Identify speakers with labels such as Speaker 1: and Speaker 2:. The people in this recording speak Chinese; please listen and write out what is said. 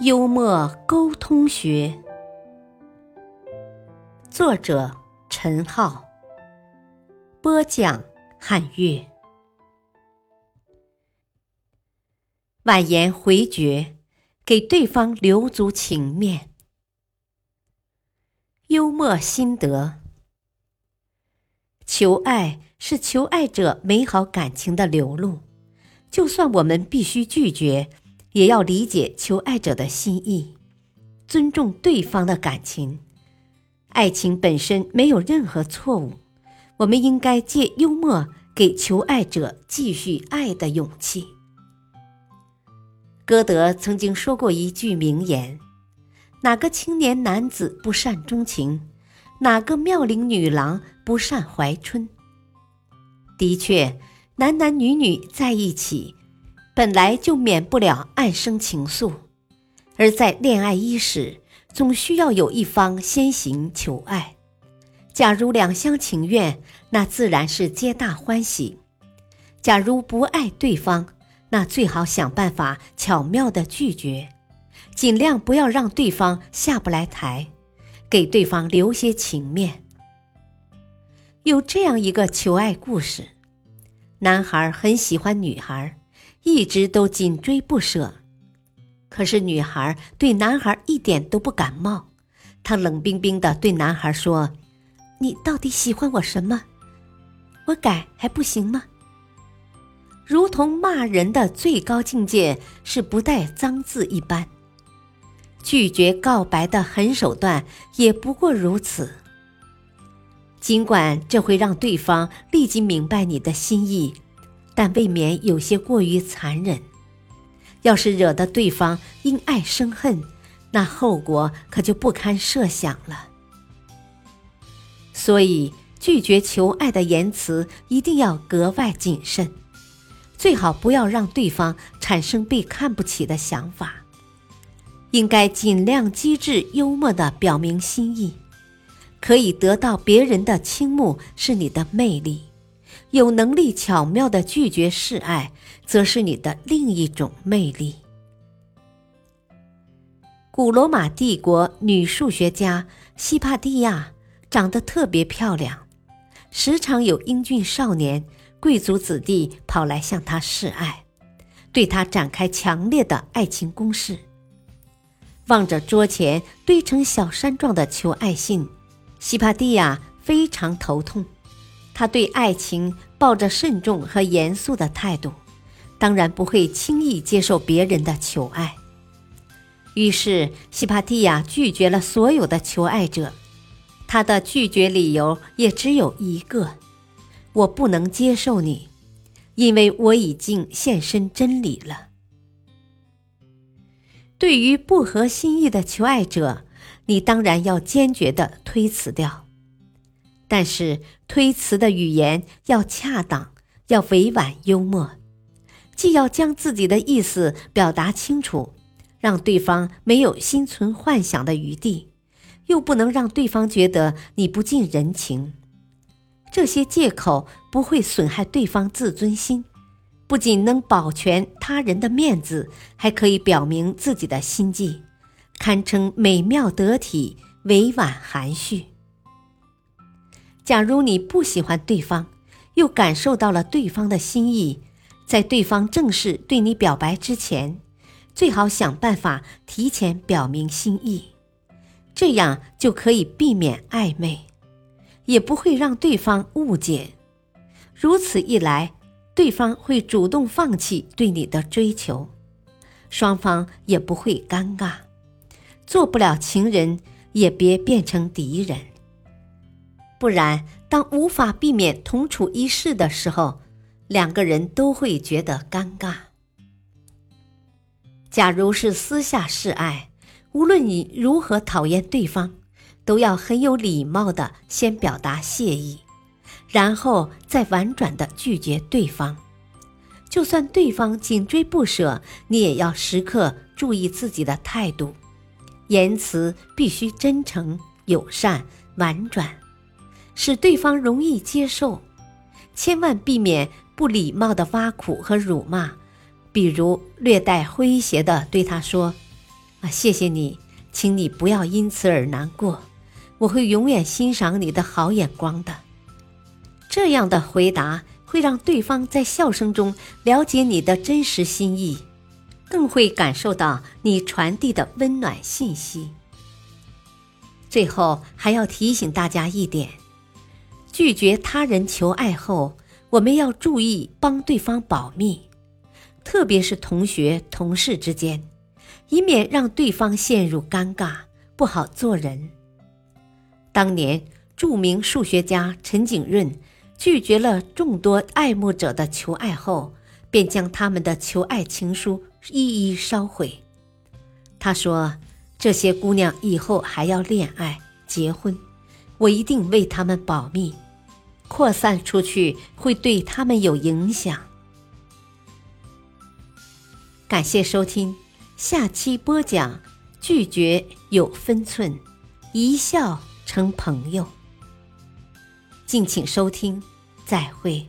Speaker 1: 幽默沟通学，作者。陈浩播讲，汉乐。婉言回绝，给对方留足情面。幽默心得：求爱是求爱者美好感情的流露，就算我们必须拒绝，也要理解求爱者的心意，尊重对方的感情。爱情本身没有任何错误，我们应该借幽默给求爱者继续爱的勇气。歌德曾经说过一句名言：“哪个青年男子不善钟情？哪个妙龄女郎不善怀春？”的确，男男女女在一起，本来就免不了暗生情愫，而在恋爱伊始。总需要有一方先行求爱，假如两厢情愿，那自然是皆大欢喜；假如不爱对方，那最好想办法巧妙的拒绝，尽量不要让对方下不来台，给对方留些情面。有这样一个求爱故事：男孩很喜欢女孩，一直都紧追不舍。可是女孩对男孩一点都不感冒，她冷冰冰的对男孩说：“你到底喜欢我什么？我改还不行吗？”如同骂人的最高境界是不带脏字一般，拒绝告白的狠手段也不过如此。尽管这会让对方立即明白你的心意，但未免有些过于残忍。要是惹得对方因爱生恨，那后果可就不堪设想了。所以，拒绝求爱的言辞一定要格外谨慎，最好不要让对方产生被看不起的想法。应该尽量机智幽默地表明心意，可以得到别人的倾慕是你的魅力。有能力巧妙的拒绝示爱，则是你的另一种魅力。古罗马帝国女数学家西帕蒂亚长得特别漂亮，时常有英俊少年、贵族子弟跑来向她示爱，对她展开强烈的爱情攻势。望着桌前堆成小山状的求爱信，西帕蒂亚非常头痛。他对爱情抱着慎重和严肃的态度，当然不会轻易接受别人的求爱。于是，西帕蒂亚拒绝了所有的求爱者。他的拒绝理由也只有一个：我不能接受你，因为我已经献身真理了。对于不合心意的求爱者，你当然要坚决地推辞掉。但是推辞的语言要恰当，要委婉幽默，既要将自己的意思表达清楚，让对方没有心存幻想的余地，又不能让对方觉得你不近人情。这些借口不会损害对方自尊心，不仅能保全他人的面子，还可以表明自己的心迹，堪称美妙得体、委婉含蓄。假如你不喜欢对方，又感受到了对方的心意，在对方正式对你表白之前，最好想办法提前表明心意，这样就可以避免暧昧，也不会让对方误解。如此一来，对方会主动放弃对你的追求，双方也不会尴尬。做不了情人，也别变成敌人。不然，当无法避免同处一室的时候，两个人都会觉得尴尬。假如是私下示爱，无论你如何讨厌对方，都要很有礼貌的先表达谢意，然后再婉转的拒绝对方。就算对方紧追不舍，你也要时刻注意自己的态度，言辞必须真诚、友善、婉转，使对方容易接受。千万避免不礼貌的挖苦和辱骂，比如略带诙谐的对他说：“啊，谢谢你，请你不要因此而难过，我会永远欣赏你的好眼光的。”这样的回答。会让对方在笑声中了解你的真实心意，更会感受到你传递的温暖信息。最后还要提醒大家一点：拒绝他人求爱后，我们要注意帮对方保密，特别是同学、同事之间，以免让对方陷入尴尬，不好做人。当年著名数学家陈景润。拒绝了众多爱慕者的求爱后，便将他们的求爱情书一一烧毁。他说：“这些姑娘以后还要恋爱、结婚，我一定为他们保密，扩散出去会对他们有影响。”感谢收听，下期播讲：拒绝有分寸，一笑成朋友。敬请收听，再会。